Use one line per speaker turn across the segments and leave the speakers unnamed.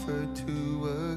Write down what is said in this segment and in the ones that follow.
offer to us.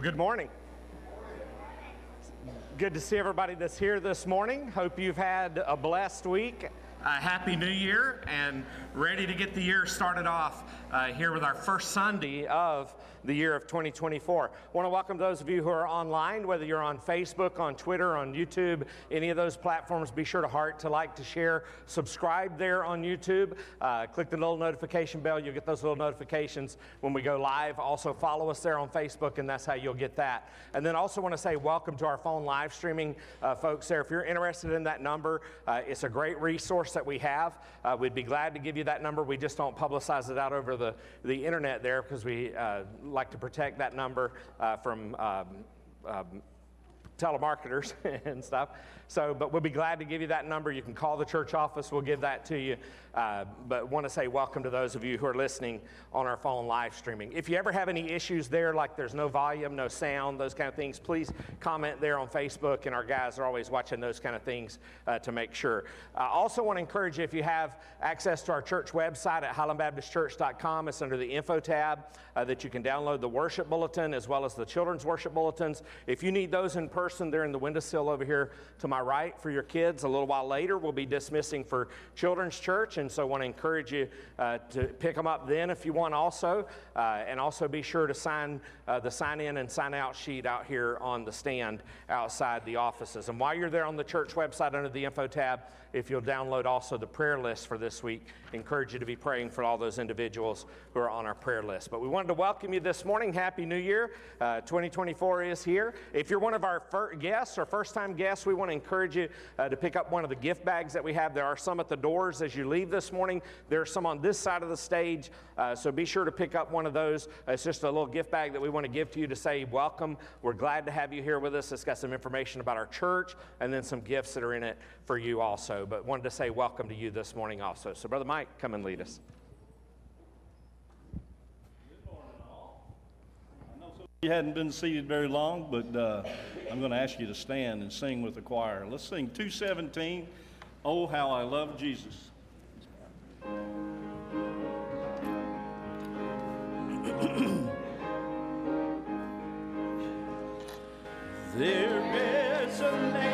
Well, good morning. Good to see everybody that's here this morning. Hope you've had a blessed week. A happy new year and ready to get the year started off. Uh, here with our first Sunday of the year of 2024. I want to welcome those of you who are online, whether you're on Facebook, on Twitter, on YouTube, any of those platforms. Be sure to heart, to like, to share, subscribe there on YouTube. Uh, click the little notification bell. You'll get those little notifications when we go live. Also, follow us there on Facebook, and that's how you'll get that. And then also want to say welcome to our phone live streaming uh, folks there. If you're interested in that number, uh, it's a great resource that we have. Uh, we'd be glad to give you that number. We just don't publicize it out over the, the internet there because we uh, like to protect that number uh, from um, um, telemarketers and stuff. So, but we'll be glad to give you that number. You can call the church office, we'll give that to you. Uh, but want to say welcome to those of you who are listening on our phone live streaming. If you ever have any issues there, like there's no volume, no sound, those kind of things, please comment there on Facebook, and our guys are always watching those kind of things uh, to make sure. I also want to encourage you if you have access to our church website at highlandbaptistchurch.com, it's under the info tab uh, that you can download the worship bulletin as well as the children's worship bulletins. If you need those in person, they're in the windowsill over here to my right for your kids. A little while later, we'll be dismissing for children's church, so I want to encourage you uh, to pick them up then if you want also, uh, and also be sure to sign uh, the sign in and sign out sheet out here on the stand outside the offices. And while you're there on the church website under the info tab, if you'll download also the prayer list for this week, encourage you to be praying for all those individuals who are on our prayer list. But we wanted to welcome you this morning. Happy New Year. Uh, 2024 is here. If you're one of our fir- guests or first time guests, we want to encourage you uh, to pick up one of the gift bags that we have. There are some at the doors as you leave this morning, there are some on this side of the stage. Uh, so be sure to pick up one of those. it's just a little gift bag that we want to give to you to say welcome. We're glad to have you here with us. It's got some information about our church and then some gifts that are in it for you also. But wanted to say welcome to you this morning also. So, Brother Mike, come and lead us.
You hadn't been seated very long, but uh, I'm going to ask you to stand and sing with the choir. Let's sing 217, Oh, How I Love Jesus. there is a name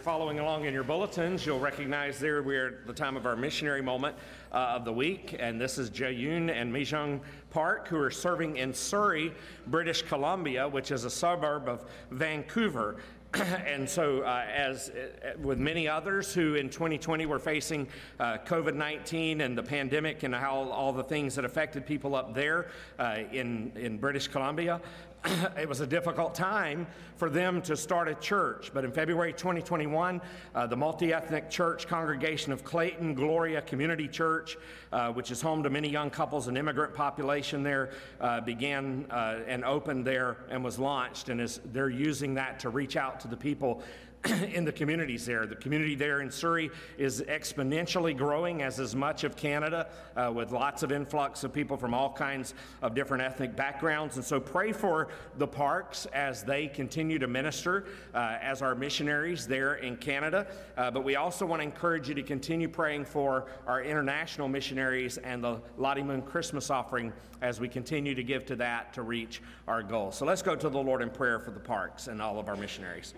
following along in your bulletins, you'll recognize there we're at the time of our missionary moment uh, of the week, and this is Jayun and Mijung Park, who are serving in Surrey, British Columbia, which is a suburb of Vancouver. and so, uh, as uh, with many others who in 2020 were facing uh, COVID 19 and the pandemic and how all the things that affected people up there uh, in, in British Columbia, it was a difficult time for them to start a church. But in February 2021, uh, the multi ethnic church congregation of Clayton Gloria Community Church, uh, which is home to many young couples and immigrant population there, uh, began uh, and opened there and was launched. And is, they're using that to reach out to the people in the communities there. The community there in Surrey is exponentially growing, as is much of Canada, uh, with lots of influx of people from all kinds of different ethnic backgrounds. And so pray for the parks as they continue to minister uh, as our missionaries there in Canada. Uh, but we also want to encourage you to continue praying for our international missionaries and the Lottie Moon Christmas offering as we continue to give to that to reach our goal. So let's go to the Lord in prayer for the parks and all of our missionaries.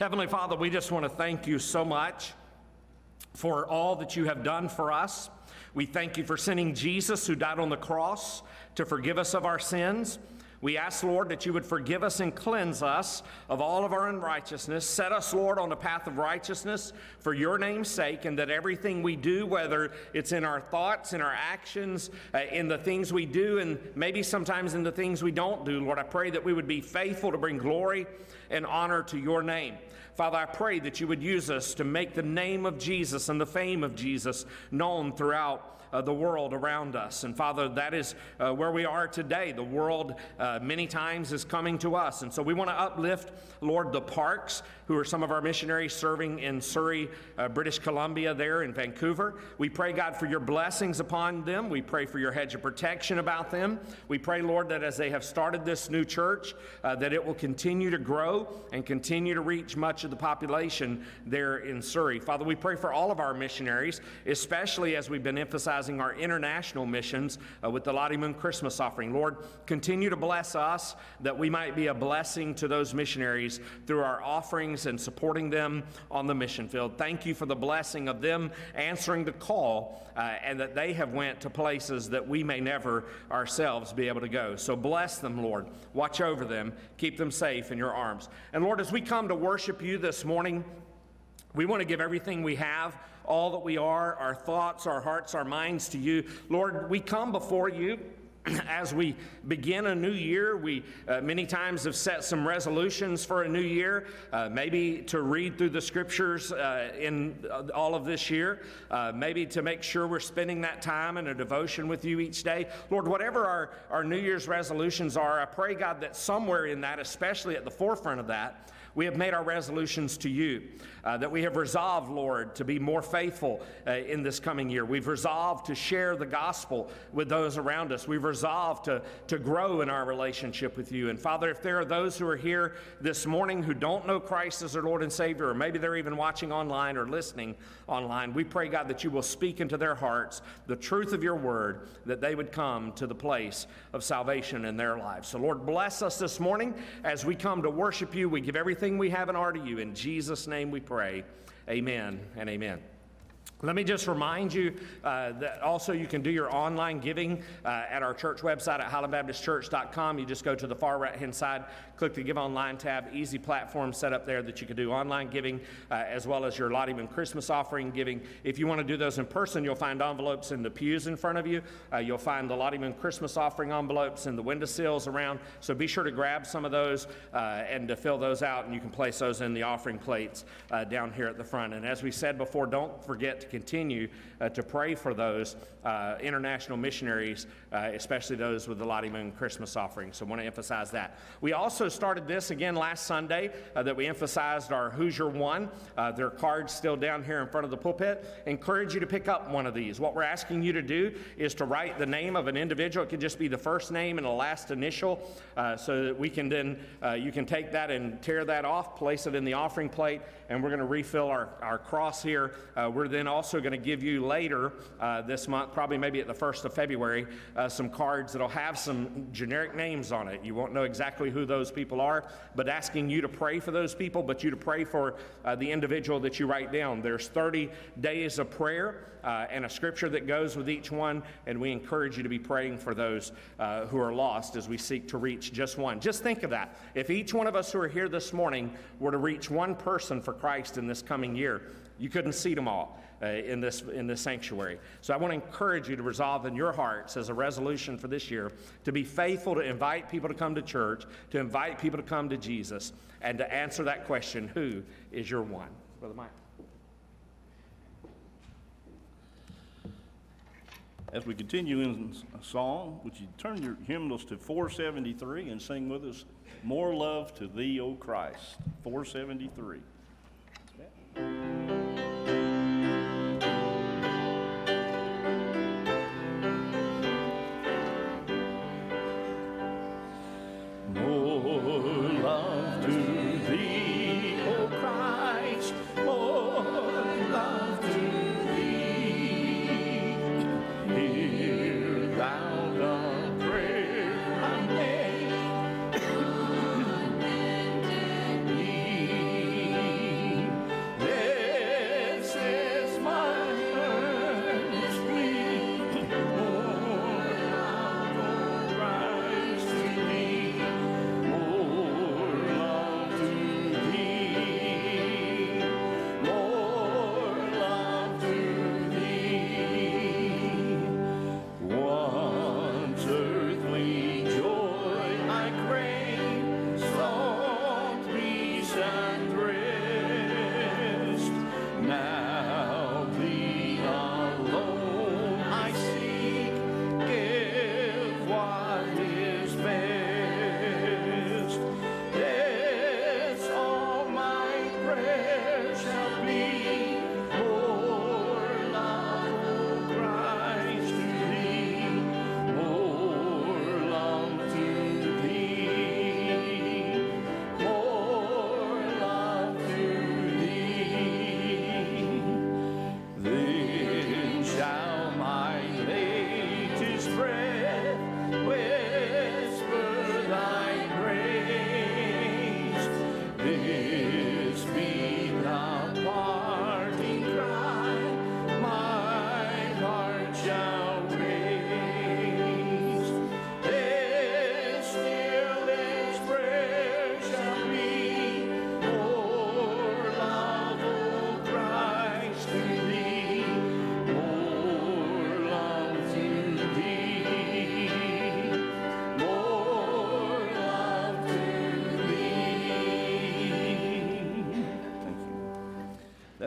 Heavenly Father, we just want to thank you so much for all that you have done for us. We thank you for sending Jesus, who died on the cross, to forgive us of our sins. We ask, Lord, that you would forgive us and cleanse us of all of our unrighteousness. Set us, Lord, on the path of righteousness for your name's sake, and that everything we do, whether it's in our thoughts, in our actions, uh, in the things we do, and maybe sometimes in the things we don't do, Lord, I pray that we would be faithful to bring glory and honor to your name. Father, I pray that you would use us to make the name of Jesus and the fame of Jesus known throughout uh, the world around us. And Father, that is uh, where we are today. The world uh, many times is coming to us. And so we want to uplift, Lord, the parks, who are some of our missionaries serving in Surrey, uh, British Columbia, there in Vancouver. We pray, God, for your blessings upon them. We pray for your hedge of protection about them. We pray, Lord, that as they have started this new church, uh, that it will continue to grow and continue to reach much of the population there in Surrey. Father, we pray for all of our missionaries, especially as we've been emphasizing our international missions uh, with the Lottie Moon Christmas offering. Lord, continue to bless us that we might be a blessing to those missionaries through our offerings and supporting them on the mission field. Thank you for the blessing of them answering the call uh, and that they have went to places that we may never ourselves be able to go. So bless them, Lord. Watch over them. Keep them safe in your arms. And Lord, as we come to worship you this morning, we want to give everything we have, all that we are, our thoughts, our hearts, our minds to you. Lord, we come before you as we begin a new year, we uh, many times have set some resolutions for a new year, uh, maybe to read through the scriptures uh, in uh, all of this year, uh, maybe to make sure we're spending that time in a devotion with you each day. Lord, whatever our, our New Year's resolutions are, I pray, God, that somewhere in that, especially at the forefront of that, we have made our resolutions to you, uh, that we have resolved, Lord, to be more faithful uh, in this coming year. We've resolved to share the gospel with those around us. We've resolved to, to grow in our relationship with you. And Father, if there are those who are here this morning who don't know Christ as their Lord and Savior, or maybe they're even watching online or listening online, we pray, God, that you will speak into their hearts the truth of your word, that they would come to the place of salvation in their lives. So, Lord, bless us this morning as we come to worship you. We give everything we have and are to you. In Jesus' name we pray. Amen and amen. Let me just remind you uh, that also you can do your online giving uh, at our church website at highlandbaptistchurch.com. You just go to the far right hand side, click the Give Online tab, easy platform set up there that you can do online giving uh, as well as your Lottie Moon Christmas offering giving. If you want to do those in person, you'll find envelopes in the pews in front of you. Uh, you'll find the Lottie Moon Christmas offering envelopes in the windowsills around. So be sure to grab some of those uh, and to fill those out, and you can place those in the offering plates uh, down here at the front. And as we said before, don't forget to continue uh, to pray for those uh, international missionaries, uh, especially those with the Lottie Moon Christmas offering. So I want to emphasize that. We also started this again last Sunday uh, that we emphasized our Who's Your One. Uh, there are cards still down here in front of the pulpit. Encourage you to pick up one of these. What we're asking you to do is to write the name of an individual. It could just be the first name and the last initial, uh, so that we can then you can take that and tear that off, place it in the offering plate, and we're going to refill our, our cross here. we're then then also going to give you later uh, this month, probably maybe at the 1st of February, uh, some cards that'll have some generic names on it. You won't know exactly who those people are, but asking you to pray for those people, but you to pray for uh, the individual that you write down. There's 30 days of prayer uh, and a scripture that goes with each one, and we encourage you to be praying for those uh, who are lost as we seek to reach just one. Just think of that. If each one of us who are here this morning were to reach one person for Christ in this coming year, you couldn't see them all. Uh, in this in this sanctuary. So I want to encourage you to resolve in your hearts as a resolution for this year to be faithful to invite people to come to church, to invite people to come to Jesus, and to answer that question: Who is your one, Brother Mike?
As we continue in a song, would you turn your hymnals to 473 and sing with us, More Love to Thee, O Christ? 473.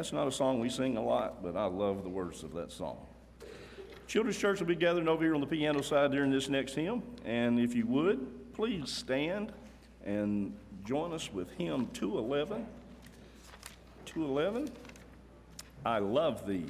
That's not a song we sing a lot, but I love the words of that song. Children's Church will be gathering over here on the piano side during this next hymn. And if you would, please stand and join us with hymn 211. 211, I Love Thee.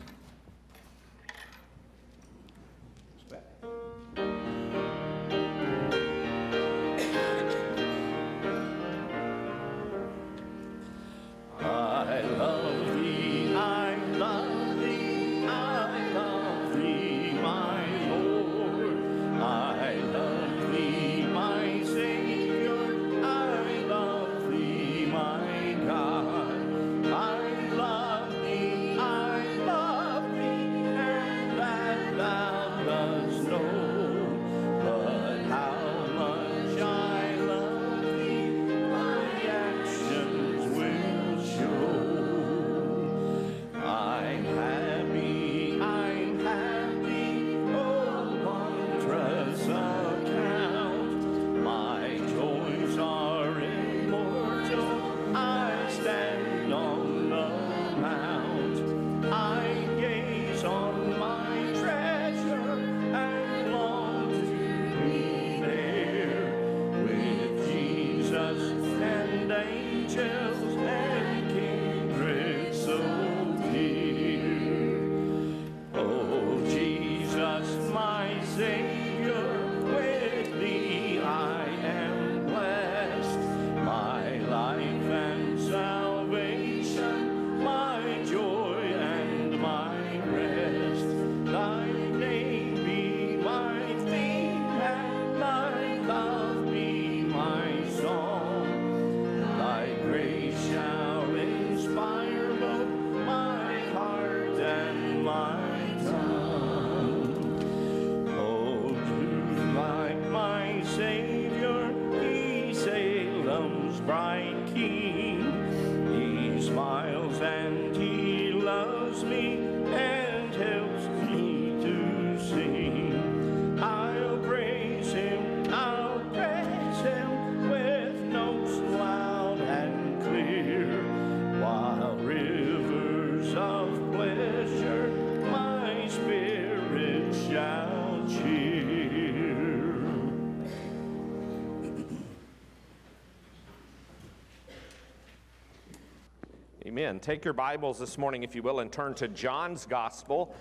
Amen. Take your Bibles this morning, if you will, and turn to John's Gospel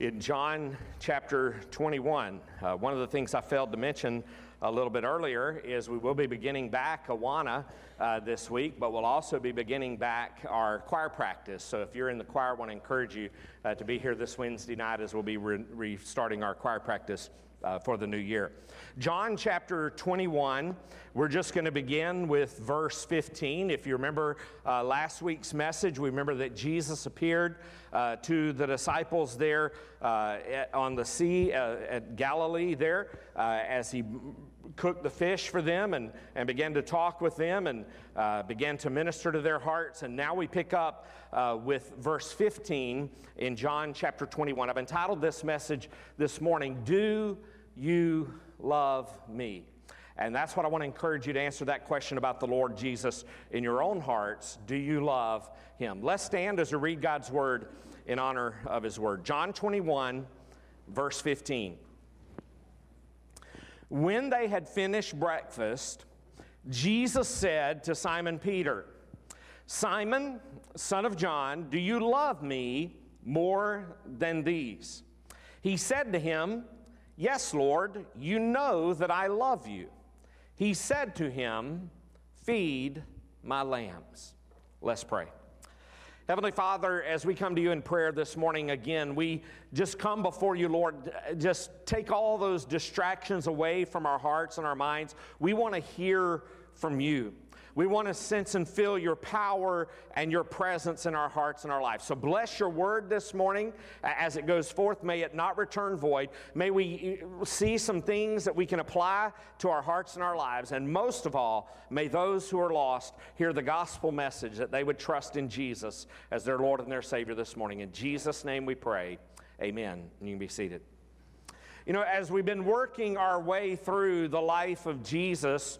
in John chapter 21. Uh, one of the things I failed to mention a little bit earlier is we will be beginning back Awana uh, this week, but we'll also be beginning back our choir practice. So if you're in the choir, I want to encourage you uh, to be here this Wednesday night as we'll be re- restarting our choir practice uh, for the new year. John chapter 21, we're just going to begin with verse 15. If you remember uh, last week's message, we remember that Jesus appeared uh, to the disciples there uh, at, on the sea uh, at Galilee there uh, as he cooked the fish for them and, and began to talk with them and uh, began to minister to their hearts. And now we pick up uh, with verse 15 in John chapter 21. I've entitled this message this morning, Do You Love Me? And that's what I want to encourage you to answer that question about the Lord Jesus in your own hearts. Do you love him? Let's stand as we read God's word in honor of his word. John 21, verse 15. When they had finished breakfast, Jesus said to Simon Peter, Simon, son of John, do you love me more than these? He said to him, Yes, Lord, you know that I love you. He said to him, Feed my lambs. Let's pray. Heavenly Father, as we come to you in prayer this morning again, we just come before you, Lord. Just take all those distractions away from our hearts and our minds. We want to hear from you. We want to sense and feel your power and your presence in our hearts and our lives. So bless your word this morning as it goes forth. May it not return void. May we see some things that we can apply to our hearts and our lives. And most of all, may those who are lost hear the gospel message that they would trust in Jesus as their Lord and their Savior this morning. In Jesus' name we pray. Amen. And you can be seated. You know, as we've been working our way through the life of Jesus,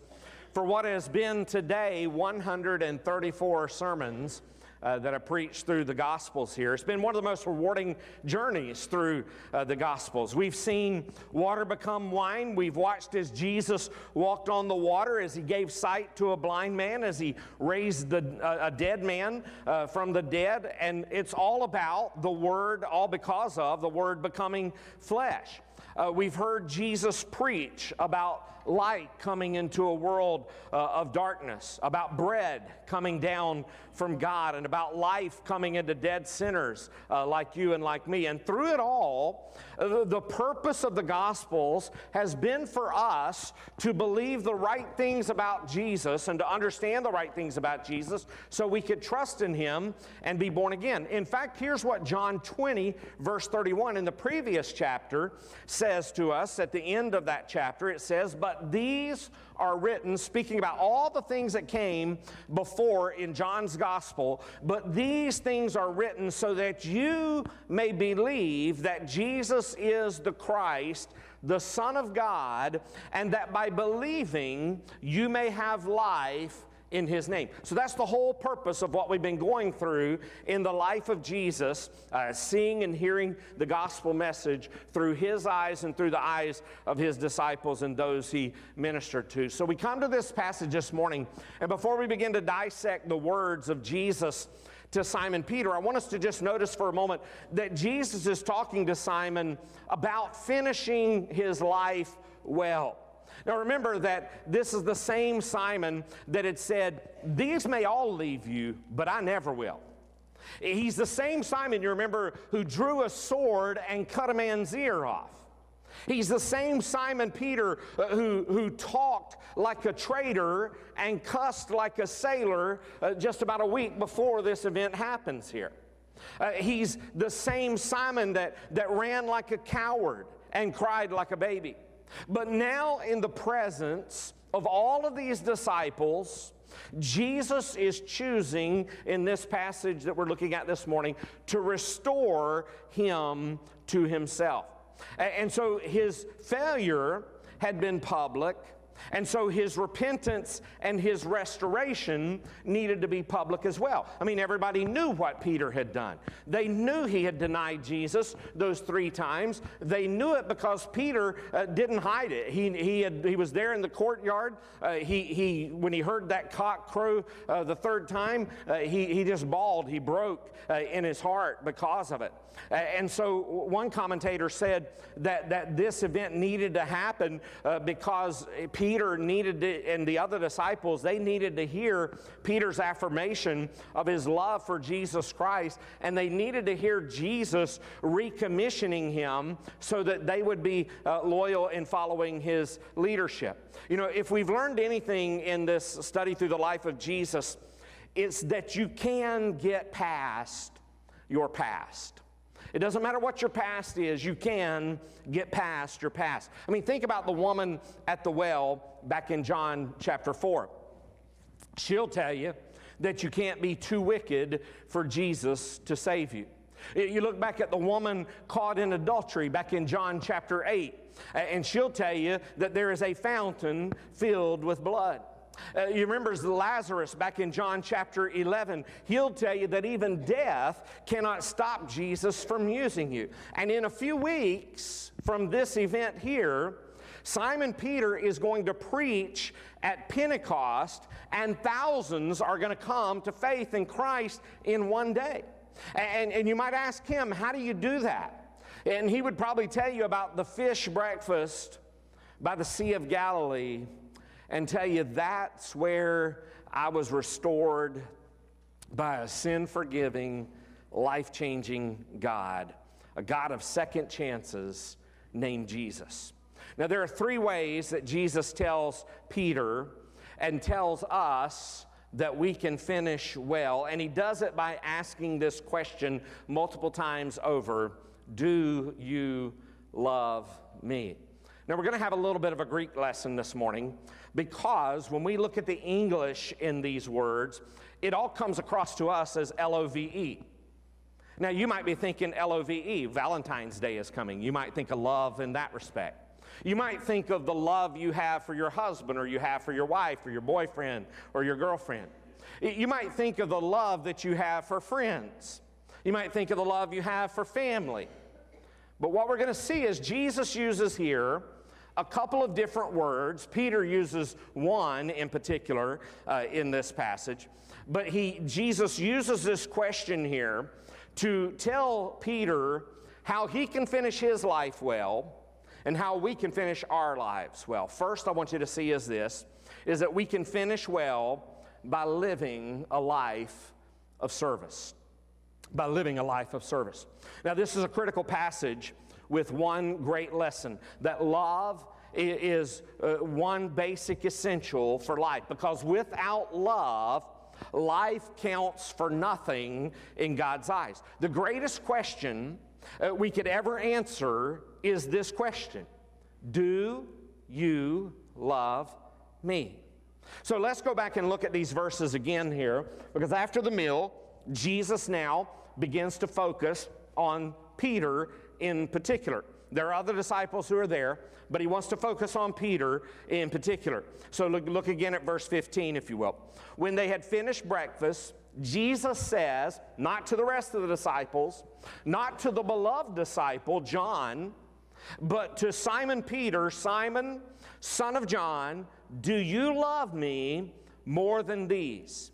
for what has been today 134 sermons uh, that I preached through the Gospels here. It's been one of the most rewarding journeys through uh, the Gospels. We've seen water become wine. We've watched as Jesus walked on the water, as he gave sight to a blind man, as he raised the, uh, a dead man uh, from the dead. And it's all about the Word, all because of the Word becoming flesh. Uh, we've heard Jesus preach about light coming into a world uh, of darkness, about bread coming down from God, and about life coming into dead sinners uh, like you and like me. And through it all, uh, the purpose of the Gospels has been for us to believe the right things about Jesus and to understand the right things about Jesus so we could trust in Him and be born again. In fact, here's what John 20, verse 31 in the previous chapter says to us at the end of that chapter. It says, But these are written, speaking about all the things that came before in John's gospel, but these things are written so that you may believe that Jesus is the Christ, the Son of God, and that by believing you may have life in his name. So that's the whole purpose of what we've been going through in the life of Jesus, uh, seeing and hearing the gospel message through his eyes and through the eyes of his disciples and those he ministered to. So we come to this passage this morning, and before we begin to dissect the words of Jesus, to Simon Peter, I want us to just notice for a moment that Jesus is talking to Simon about finishing his life well. Now remember that this is the same Simon that had said, These may all leave you, but I never will. He's the same Simon, you remember, who drew a sword and cut a man's ear off. He's the same Simon Peter uh, who, who talked like a traitor and cussed like a sailor uh, just about a week before this event happens here. Uh, he's the same Simon that, that ran like a coward and cried like a baby. But now, in the presence of all of these disciples, Jesus is choosing in this passage that we're looking at this morning to restore him to himself. And so his failure had been public, And so his repentance and his restoration needed to be public as well. I mean, everybody knew what Peter had done. They knew he had denied Jesus those three times. They knew it because Peter uh, didn't hide it. He, he, had, he was there in the courtyard. Uh, he, he, when he heard that cock crow uh, the third time, uh, he, he just bawled. He broke uh, in his heart because of it. And so one commentator said that, that this event needed to happen uh, because Peter needed to, and the other disciples, they needed to hear Peter's affirmation of his love for Jesus Christ, and they needed to hear Jesus recommissioning him so that they would be uh, loyal in following his leadership. You know, if we've learned anything in this study through the life of Jesus, it's that you can get past your past. It doesn't matter what your past is, you can get past your past. I mean, think about the woman at the well back in John chapter 4. She'll tell you that you can't be too wicked for Jesus to save you. You look back at the woman caught in adultery back in John chapter 8, and she'll tell you that there is a fountain filled with blood. Uh, you remember Lazarus back in John chapter 11. He'll tell you that even death cannot stop Jesus from using you. And in a few weeks from this event here, Simon Peter is going to preach at Pentecost, and thousands are going to come to faith in Christ in one day. And, and you might ask him, How do you do that? And he would probably tell you about the fish breakfast by the Sea of Galilee and tell you that's where I was restored by a sin forgiving, life changing God, a God of second chances named Jesus. Now, there are three ways that Jesus tells Peter and tells us that we can finish well, and he does it by asking this question multiple times over Do you love me? Now, we're going to have a little bit of a Greek lesson this morning because when we look at the English in these words, it all comes across to us as L O V E. Now, you might be thinking L O V E, Valentine's Day is coming. You might think of love in that respect. You might think of the love you have for your husband, or you have for your wife, or your boyfriend, or your girlfriend. You might think of the love that you have for friends. You might think of the love you have for family. But what we're going to see is Jesus uses here a couple of different words. Peter uses one in particular uh, in this passage, but he, Jesus uses this question here to tell Peter how he can finish his life well and how we can finish our lives well. First, I want you to see is this is that we can finish well by living a life of service. By living a life of service. Now, this is a critical passage with one great lesson that love is uh, one basic essential for life because without love, life counts for nothing in God's eyes. The greatest question uh, we could ever answer is this question Do you love me? So let's go back and look at these verses again here because after the meal, Jesus now begins to focus on Peter in particular. There are other disciples who are there, but he wants to focus on Peter in particular. So look, look again at verse 15, if you will. When they had finished breakfast, Jesus says, not to the rest of the disciples, not to the beloved disciple, John, but to Simon Peter, Simon, son of John, do you love me more than these?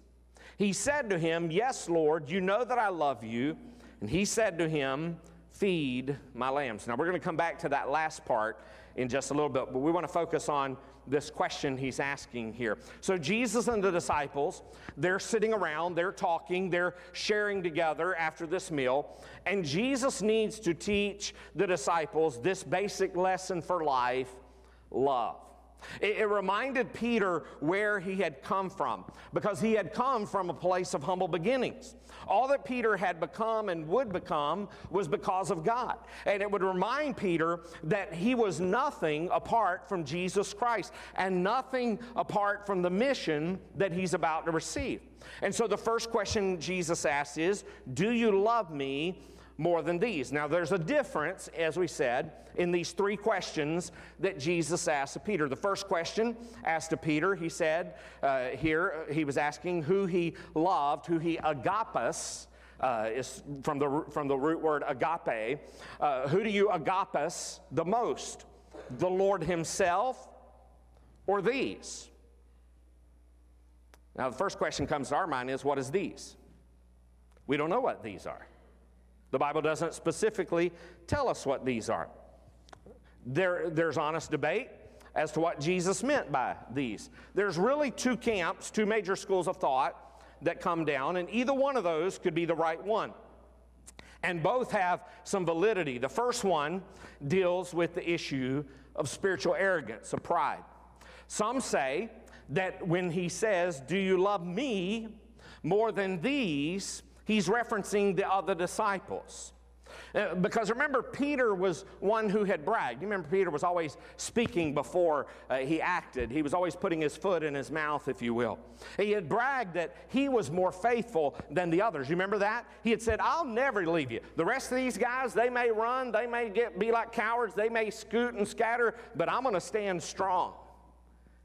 He said to him, Yes, Lord, you know that I love you. And he said to him, feed my lambs. Now, we're going to come back to that last part in just a little bit, but we want to focus on this question he's asking here. So, Jesus and the disciples, they're sitting around, they're talking, they're sharing together after this meal, and Jesus needs to teach the disciples this basic lesson for life love. It, it, reminded Peter where he had come from because he had come from a place of humble beginnings. All that Peter had become and would become was because of God. And it would remind Peter that he was nothing apart from Jesus Christ and nothing apart from the mission that he's about to receive. And so the first question Jesus asks is Do you love me more than these? Now, there's a difference, as we said, in these three questions that Jesus asked of Peter. The first question asked to Peter, he said uh, here, he was asking who he loved, who he agapes, uh, is from the, from the root word agape. Uh, who do you agapes the most? The Lord Himself or these? Now, the first question comes to our mind is what is these? We don't know what these are. The Bible doesn't specifically tell us what these are. There, there's honest debate as to what Jesus meant by these. There's really two camps, two major schools of thought that come down, and either one of those could be the right one. And both have some validity. The first one deals with the issue of spiritual arrogance, of pride. Some say that when he says, Do you love me more than these? He's referencing the other disciples. Uh, because remember, Peter was one who had bragged. You remember, Peter was always speaking before uh, he acted. He was always putting his foot in his mouth, if you will. He had bragged that he was more faithful than the others. You remember that? He had said, I'll never leave you. The rest of these guys, they may run, they may get, be like cowards, they may scoot and scatter, but I'm going to stand strong.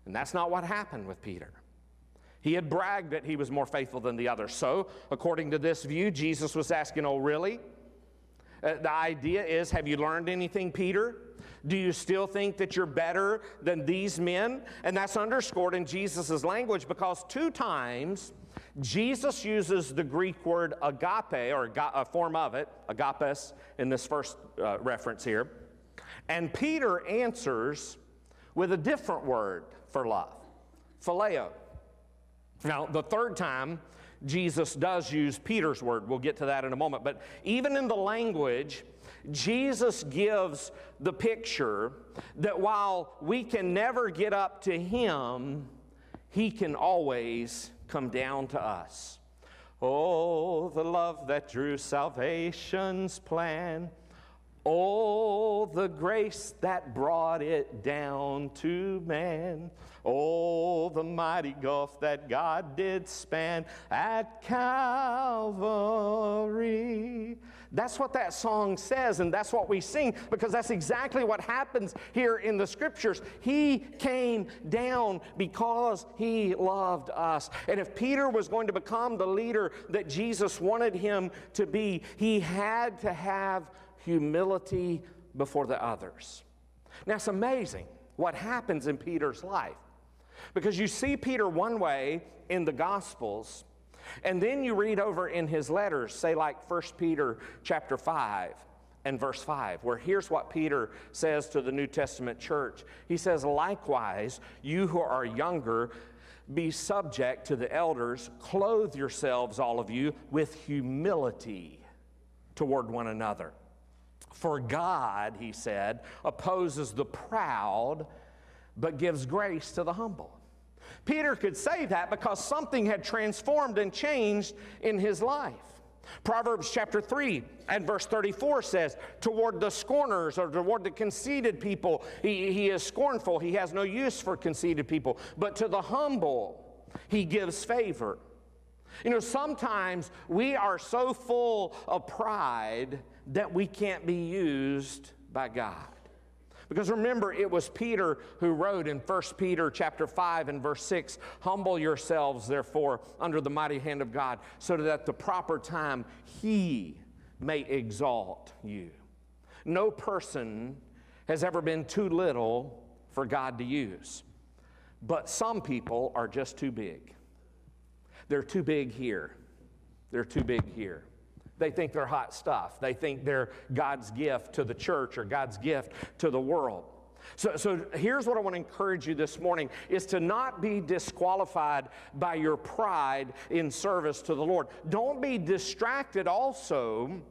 And that's not what happened with Peter. He had bragged that he was more faithful than the others. So, according to this view, Jesus was asking, Oh, really? Uh, the idea is Have you learned anything, Peter? Do you still think that you're better than these men? And that's underscored in Jesus' language because two times Jesus uses the Greek word agape, or a form of it, agapes, in this first uh, reference here. And Peter answers with a different word for love, phileo. Now, the third time, Jesus does use Peter's word. We'll get to that in a moment. But even in the language, Jesus gives the picture that while we can never get up to him, he can always come down to us. Oh, the love that drew salvation's plan. Oh, the grace that brought it down to man. Oh, the mighty gulf that God did span at Calvary. That's what that song says, and that's what we sing because that's exactly what happens here in the scriptures. He came down because he loved us. And if Peter was going to become the leader that Jesus wanted him to be, he had to have humility before the others. Now, it's amazing what happens in Peter's life. Because you see Peter one way in the Gospels, and then you read over in his letters, say like 1 Peter chapter 5 and verse 5, where here's what Peter says to the New Testament church. He says, Likewise, you who are younger, be subject to the elders, clothe yourselves, all of you, with humility toward one another. For God, he said, opposes the proud but gives grace to the humble. Peter could say that because something had transformed and changed in his life. Proverbs chapter 3 and verse 34 says, Toward the scorners or toward the conceited people, he, he is scornful. He has no use for conceited people. But to the humble, he gives favor. You know, sometimes we are so full of pride that we can't be used by God. Because remember, it was Peter who wrote in 1 Peter chapter 5 and verse 6, Humble yourselves, therefore, under the mighty hand of God, so that at the proper time he may exalt you. No person has ever been too little for God to use. But some people are just too big. They're too big here. They're too big here. They think they're hot stuff. They think they're God's gift to the church or God's gift to the world. So, so here's what I want to encourage you this morning is to not be disqualified by your pride in service to the Lord. Don't be distracted also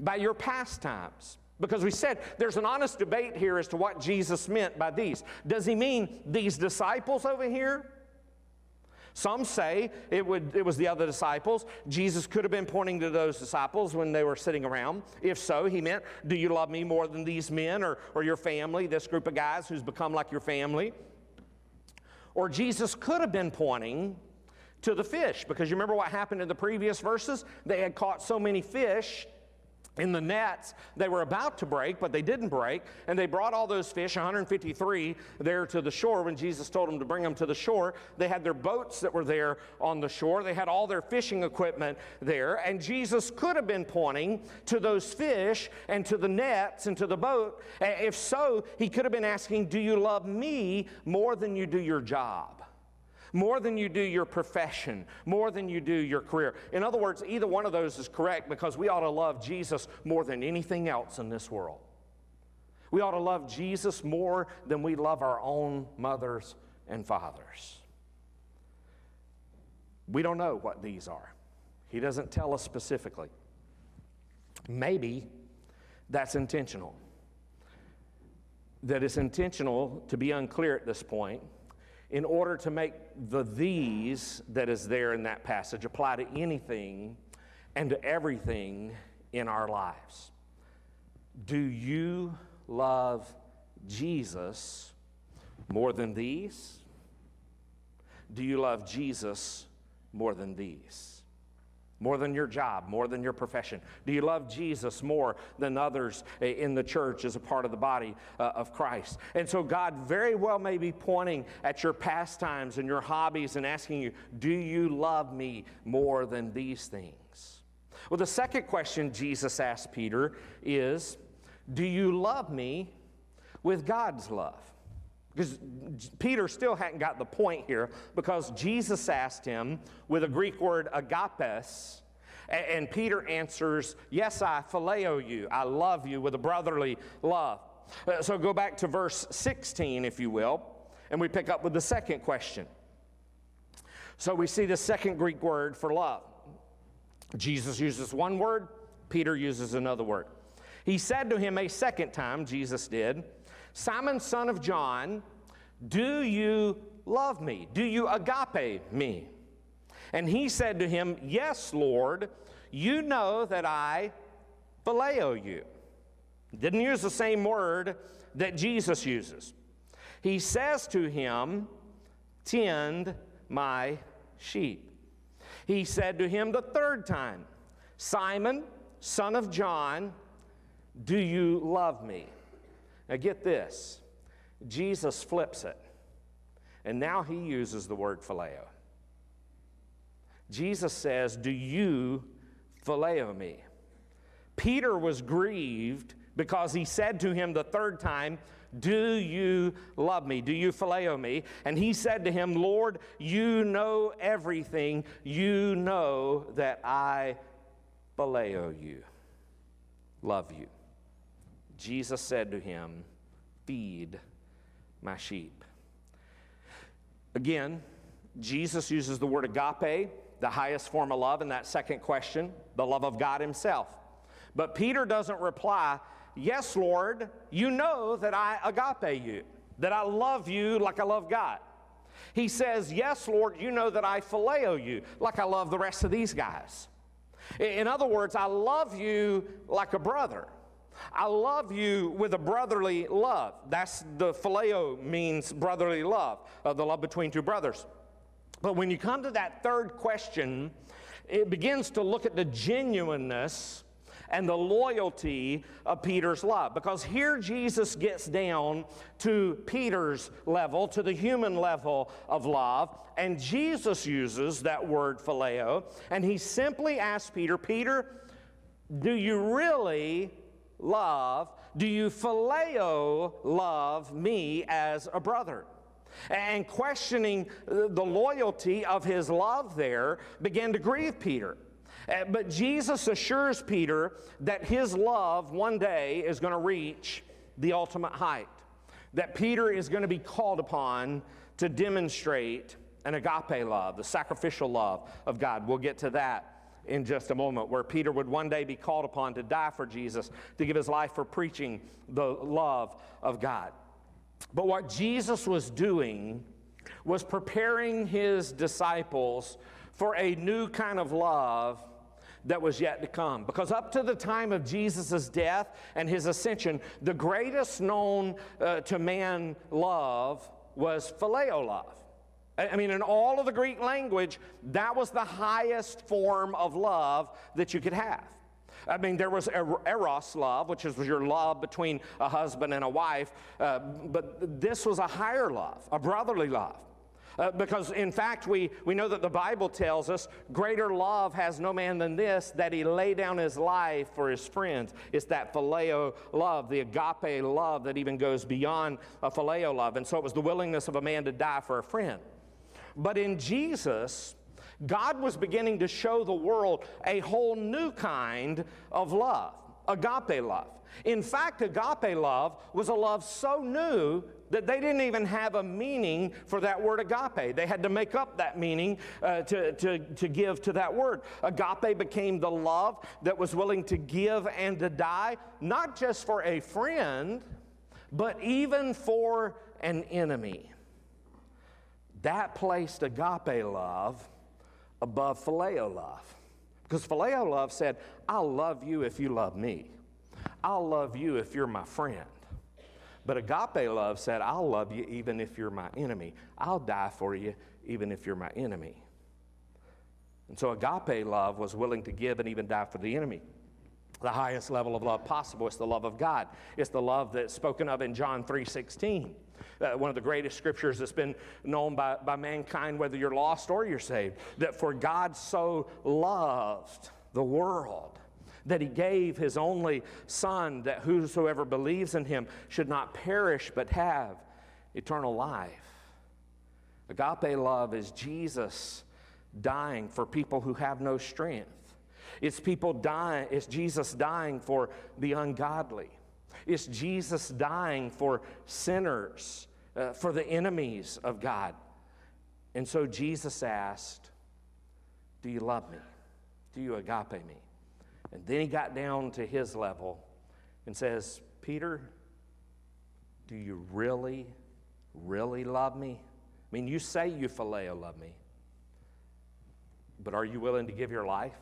by your pastimes. Because we said there's an honest debate here as to what Jesus meant by these. Does he mean these disciples over here? Some say it, would, it was the other disciples. Jesus could have been pointing to those disciples when they were sitting around. If so, he meant, Do you love me more than these men or, or your family, this group of guys who's become like your family? Or Jesus could have been pointing to the fish because you remember what happened in the previous verses? They had caught so many fish in the nets. They were about to break but they didn't break and they brought all those fish 153 there to the shore. When jesus told them to bring them to the shore they had their boats that were there on the shore. They had all their fishing equipment there and jesus could have been pointing to those fish and to the nets and to the boat. If so he could have been asking do you love me more than you do your job more than you do your profession, more than you do your career. In other words, either one of those is correct because we ought to love Jesus more than anything else in this world. We ought to love Jesus more than we love our own mothers and fathers. We don't know what these are, He doesn't tell us specifically. Maybe that's intentional. That it's intentional to be unclear at this point in order to make the these that is there in that passage apply to anything and to everything in our lives. Do you love Jesus more than these? Do you love Jesus more than these? More than your job, more than your profession? Do you love Jesus more than others in the church as a part of the body uh, of Christ? And so, God very well may be pointing at your pastimes and your hobbies and asking you, Do you love me more than these things? Well, the second question Jesus asked Peter is, Do you love me with God's love? Because Peter still hadn't got the point here because Jesus asked him with a Greek word agapes, and Peter answers, Yes, I phileo you. I love you with a brotherly love. Uh, so go back to verse 16, if you will, and we pick up with the second question. So we see the second Greek word for love. Jesus uses one word, Peter uses another word. He said to him a second time, Jesus did, Simon, son of John, do you love me? Do you agape me? And he said to him, Yes, Lord, you know that I phileo you. Didn't use the same word that Jesus uses. He says to him, Tend my sheep. He said to him the third time, Simon, son of John, do you love me? Now get this Jesus flips it, and now he uses the word phileo. Jesus says, Do you phileo me? Peter was grieved because he said to him the third time, Do you love me? Do you phileo me? And he said to him, Lord, you know everything. You know that I phileo you, love you. Jesus said to him, Feed my sheep. Again, Jesus uses the word agape, the highest form of love, in that second question, the love of God Himself. But Peter doesn't reply, Yes, Lord, you know that I agape you, that I love you like I love God. He says, Yes, Lord, you know that I phileo you, like I love the rest of these guys. In other words, I love you like a brother. I love you with a brotherly love. That's the phileo means brotherly love, uh, the love between two brothers. But when you come to that third question, it begins to look at the genuineness and the loyalty of Peter's love. Because here Jesus gets down to Peter's level, to the human level of love, and Jesus uses that word phileo, and he simply asks Peter, Peter, do you really love, do you phileo love me as a brother? And questioning the loyalty of his love there began to grieve Peter. Uh, but Jesus assures Peter that his love one day is going to reach the ultimate height. That Peter is going to be called upon to demonstrate an agape love, the sacrificial love of God. We'll get to that in just a moment, where Peter would one day be called upon to die for Jesus, to give his life for preaching the love of God. But what Jesus was doing was preparing his disciples for a new kind of love that was yet to come. Because up to the time of Jesus' death and his ascension, the greatest known uh, to man love was phileo love. I mean, in all of the Greek language, that was the highest form of love that you could have. I mean, there was er- eros love, which is your love between a husband and a wife, uh, but this was a higher love, a brotherly love. Uh, because in fact, we, we know that the Bible tells us greater love has no man than this, that he lay down his life for his friends. It's that phileo love, the agape love that even goes beyond a phileo love. And so it was the willingness of a man to die for a friend. But in Jesus, God was beginning to show the world a whole new kind of love, agape love. In fact, agape love was a love so new that they didn't even have a meaning for that word agape. They had to make up that meaning uh, to, to, to give to that word. Agape became the love that was willing to give and to die, not just for a friend, but even for an enemy. That placed agape love above phileo love. Because phileo love said, I'll love you if you love me. I'll love you if you're my friend. But agape love said, I'll love you even if you're my enemy. I'll die for you even if you're my enemy. And so agape love was willing to give and even die for the enemy. The highest level of love possible is the love of God. It's the love that's spoken of in John 3:16. Uh, one of the greatest scriptures that's been known by, by mankind, whether you're lost or you're saved, that for God so loved the world that he gave his only son that whosoever believes in him should not perish but have eternal life. Agape love is Jesus dying for people who have no strength. It's people dying, it's Jesus dying for the ungodly. It's Jesus dying for sinners, uh, for the enemies of God. And so Jesus asked, Do you love me? Do you agape me? And then he got down to his level and says, Peter, do you really, really love me? I mean, you say you phileo love me, but are you willing to give your life?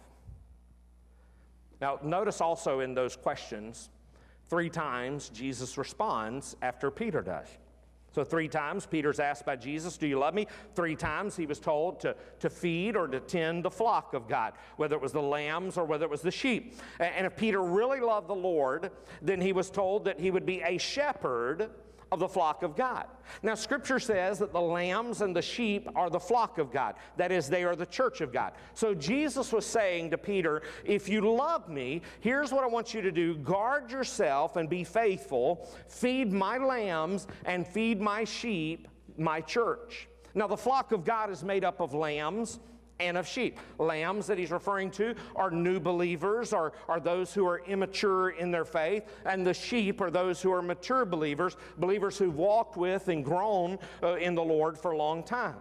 Now, notice also in those questions, three times Jesus responds after Peter does. So, three times Peter's asked by Jesus, Do you love me? Three times he was told to, to feed or to tend the flock of God, whether it was the lambs or whether it was the sheep. And if Peter really loved the Lord, then he was told that he would be a shepherd of the flock of God. Now, Scripture says that the lambs and the sheep are the flock of God. That is, they are the church of God. So Jesus was saying to Peter, If you love me, here's what I want you to do guard yourself and be faithful, feed my lambs and feed my sheep, my church. Now, the flock of God is made up of lambs and of sheep. Lambs that he's referring to are new believers, are, are those who are immature in their faith, and the sheep are those who are mature believers, believers who've walked with and grown uh, in the Lord for a long time.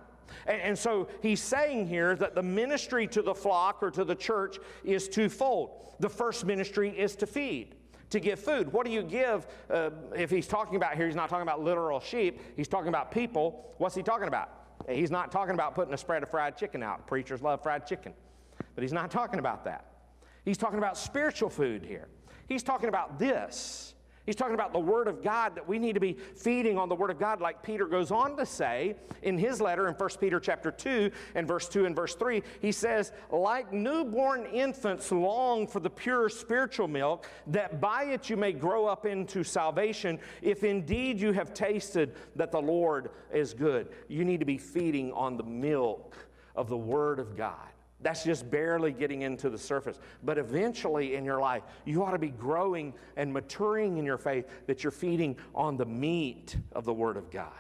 And, so he's saying here that the ministry to the flock or to the church is twofold. The first ministry is to feed to give food. What do you give uh, if he's talking about here? He's not talking about literal sheep, he's talking about people. What's he talking about? He's not talking about putting a spread of fried chicken out. Preachers love fried chicken. But he's not talking about that. He's talking about spiritual food here. He's talking about this. He's talking about the Word of God that we need to be feeding on the Word of God, like Peter goes on to say in his letter in 1 Peter chapter 2 and verse 2 and verse 3. He says, like newborn infants long for the pure spiritual milk, that by it you may grow up into salvation, if indeed you have tasted that the Lord is good. You need to be feeding on the milk of the Word of God. That's just barely getting into the surface. But eventually in your life, you ought to be growing and maturing in your faith that you're feeding on the meat of the Word of God.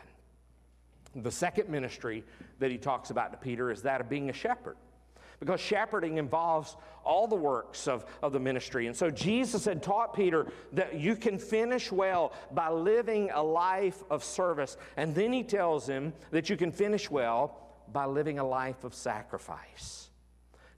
The second ministry that he talks about to Peter is that of being a shepherd. Because shepherding involves all the works of, of the ministry. And so Jesus had taught Peter that you can finish well by living a life of service. And then he tells him that you can finish well by living a life of sacrifice.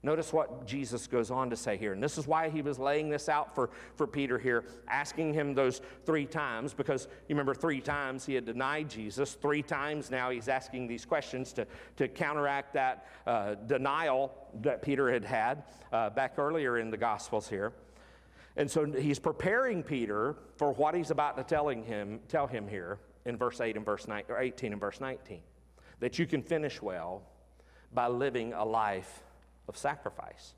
Notice what Jesus goes on to say here. And this is why he was laying this out for, for Peter here, asking him those three times, because you remember three times he had denied Jesus. Three times now he's asking these questions to, to counteract that uh, denial that Peter had had uh, back earlier in the Gospels here. And so he's preparing Peter for what he's about to telling him, tell him here in verse 8 and verse 9, or 18 and verse 19. That you can finish well by living a life of sacrifice.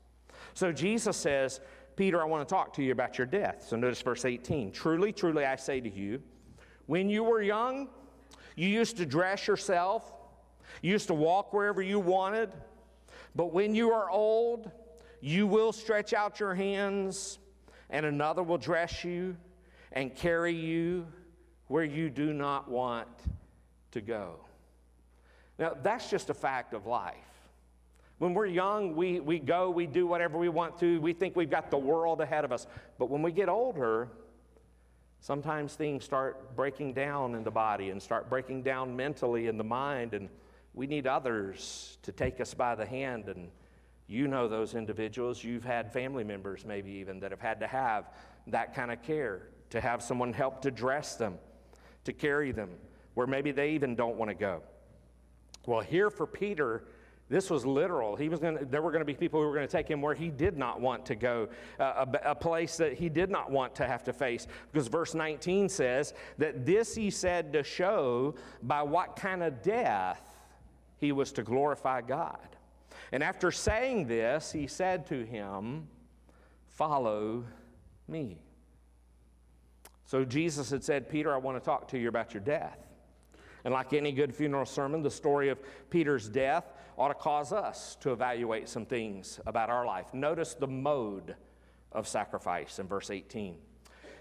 So Jesus says, Peter, I want to talk to you about your death. So notice verse 18. Truly, truly, I say to you, when you were young, you used to dress yourself, you used to walk wherever you wanted. But when you are old, you will stretch out your hands, and another will dress you and carry you where you do not want to go. Now, that's just a fact of life. When we're young, we, we go, we do whatever we want to, we think we've got the world ahead of us. But when we get older, sometimes things start breaking down in the body and start breaking down mentally in the mind, and we need others to take us by the hand. And you know those individuals. You've had family members, maybe even, that have had to have that kind of care, to have someone help to dress them, to carry them, where maybe they even don't want to go. Well, here for Peter, this was literal. He was going to, there were going to be people who were going to take him where he did not want to go, uh, a, a place that he did not want to have to face. Because verse 19 says that this he said to show by what kind of death he was to glorify God. And after saying this, he said to him, Follow me. So Jesus had said, Peter, I want to talk to you about your death. And like any good funeral sermon, the story of Peter's death ought to cause us to evaluate some things about our life. Notice the mode of sacrifice in verse 18.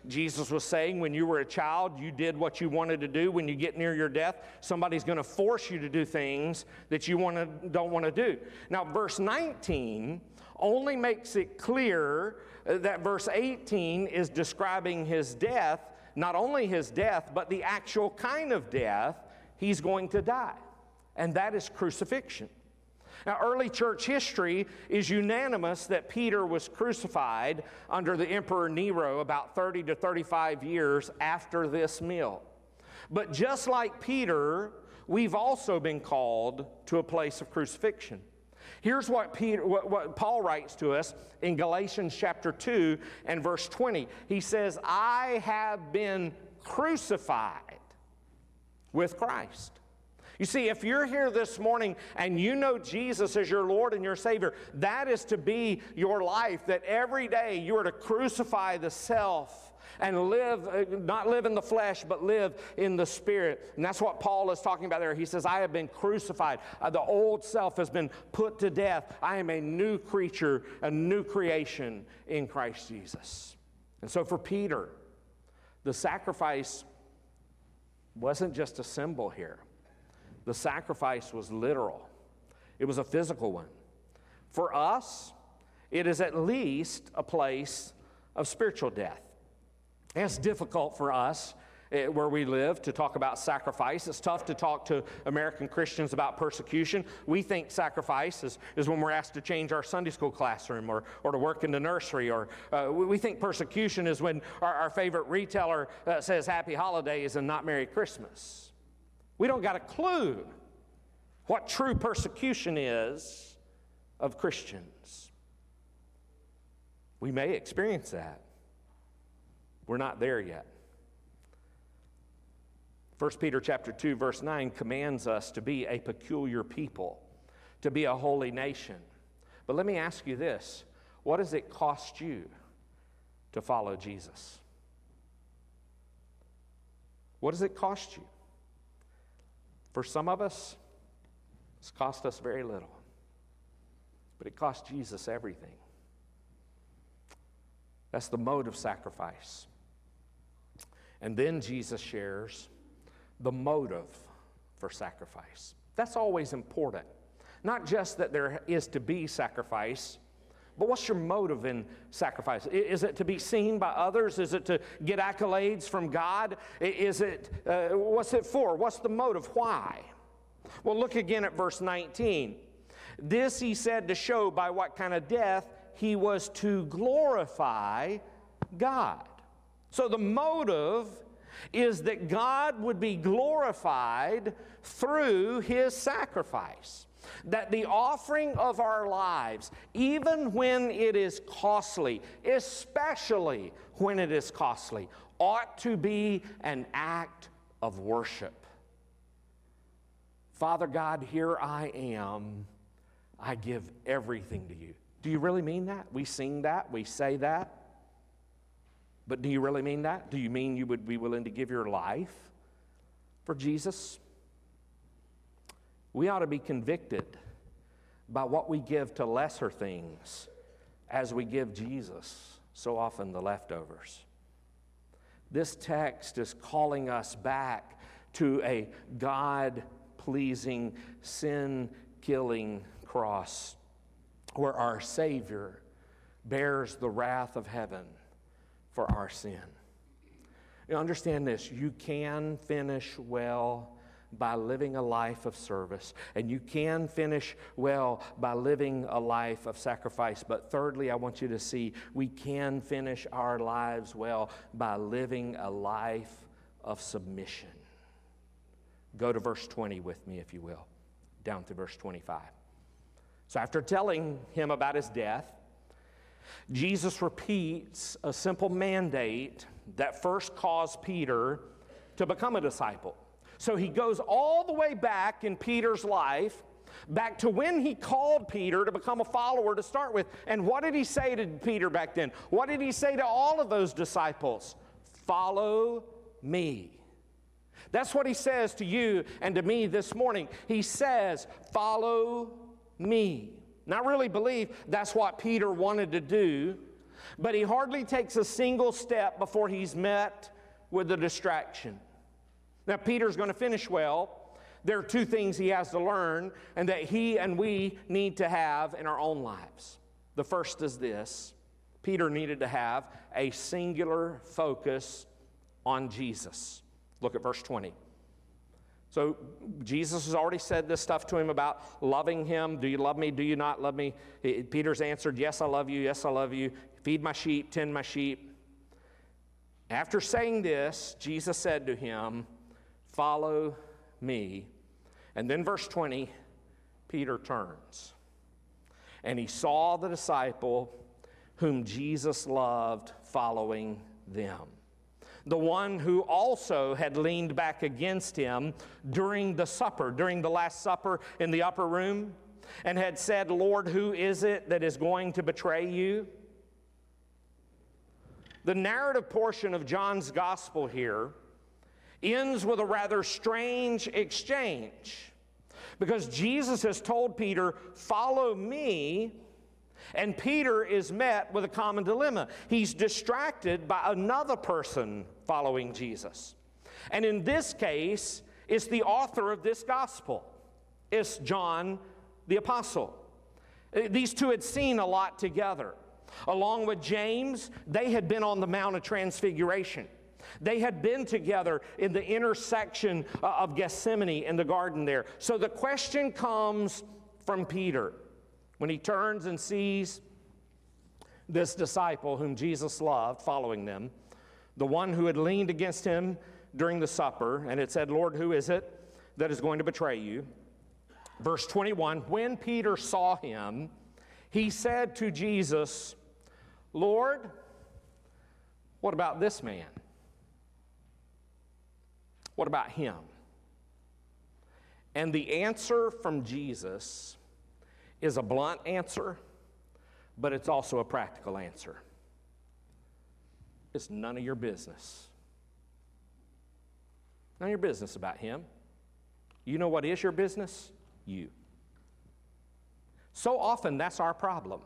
Jesus was saying when you were a child, you did what you wanted to do. When you get near your death, somebody's going to force you to do things that you want to, don't want to do. Now, verse 19 only makes it clear uh, that verse 18 is describing his death, not only his death, but the actual kind of death he's going to die, and that is crucifixion. Now, early church history is unanimous that Peter was crucified under the Emperor Nero about 30 to 35 years after this meal. But just like Peter, we've also been called to a place of crucifixion. Here's what, Peter, what, what, Paul writes to us in Galatians chapter 2 and verse 20. He says, I have been crucified with Christ. You see, if you're here this morning and you know Jesus as your Lord and your Savior, that is to be your life, that every day you are to crucify the self and live, uh, not live in the flesh, but live in the spirit. And that's what Paul is talking about there. He says, I have been crucified. Uh, the old self has been put to death. I am a new creature, a new creation in Christ Jesus. And so for Peter, the sacrifice wasn't just a symbol here. The sacrifice was literal, it was a physical one. For us, it is at least a place of spiritual death. it's difficult for us eh, where we live to talk about sacrifice. It's tough to talk to American Christians about persecution. We think sacrifice is, is when we're asked to change our Sunday school classroom or, or to work in the nursery, or uh, we think persecution is when our, our favorite retailer uh, says Happy Holidays and not Merry Christmas. We don't got a clue what true persecution is of Christians. We may experience that. We're not there yet. 1 Peter chapter 2 verse 9 commands us to be a peculiar people, to be a holy nation. But let me ask you this, what does it cost you to follow Jesus? What does it cost you? For some of us, it's cost us very little, but it cost Jesus everything. That's the mode of sacrifice. And then Jesus shares the motive for sacrifice. That's always important. Not just that there is to be sacrifice, but what's your motive in sacrifice? Is it to be seen by others? Is it to get accolades from God? Is it, uh, what's it for? What's the motive? Why? Well, look again at verse 19. This he said to show by what kind of death he was to glorify God. So the motive is that God would be glorified through his sacrifice that the offering of our lives, even when it is costly, especially when it is costly, ought to be an act of worship. Father God, here I am. I give everything to you. Do you really mean that? We sing that, we say that. But do you really mean that? Do you mean you would be willing to give your life for Jesus? We ought to be convicted by what we give to lesser things as we give Jesus so often the leftovers. This text is calling us back to a God pleasing, sin killing cross where our Savior bears the wrath of heaven for our sin. You understand this you can finish well by living a life of service, and you can finish well by living a life of sacrifice. But thirdly, I want you to see we can finish our lives well by living a life of submission. Go to verse 20 with me, if you will, down to verse 25. So, after telling him about his death, Jesus repeats a simple mandate that first caused Peter to become a disciple. So he goes all the way back in Peter's life, back to when he called Peter to become a follower to start with. And what did he say to Peter back then? What did he say to all of those disciples? Follow me. That's what he says to you and to me this morning. He says, Follow me. And I really believe that's what Peter wanted to do, but he hardly takes a single step before he's met with a distraction. Now, Peter's going to finish well. There are two things he has to learn and that he and we need to have in our own lives. The first is this Peter needed to have a singular focus on Jesus. Look at verse 20. So Jesus has already said this stuff to him about loving him. Do you love me? Do you not love me? Peter's answered, Yes, I love you. Yes, I love you. Feed my sheep, tend my sheep. After saying this, Jesus said to him, Follow me. And then, verse 20, Peter turns and he saw the disciple whom Jesus loved following them. The one who also had leaned back against him during the supper, during the Last Supper in the upper room, and had said, Lord, who is it that is going to betray you? The narrative portion of John's gospel here ends with a rather strange exchange because Jesus has told Peter, Follow me. And Peter is met with a common dilemma. He's distracted by another person following Jesus. And in this case, it's the author of this gospel, it's John the Apostle. Uh, these two had seen a lot together. Along with James, they had been on the Mount of Transfiguration. They had been together in the intersection uh, of Gethsemane in the garden there. So the question comes from Peter when he turns and sees this disciple whom Jesus loved following them, the one who had leaned against him during the supper, and it said, Lord, who is it that is going to betray you? Verse 21 When Peter saw him, he said to Jesus, Lord, what about this man? What about him? And the answer from Jesus is a blunt answer, but it's also a practical answer. It's none of your business. None of your business about him. You know what is your business? You. So often, that's our problem.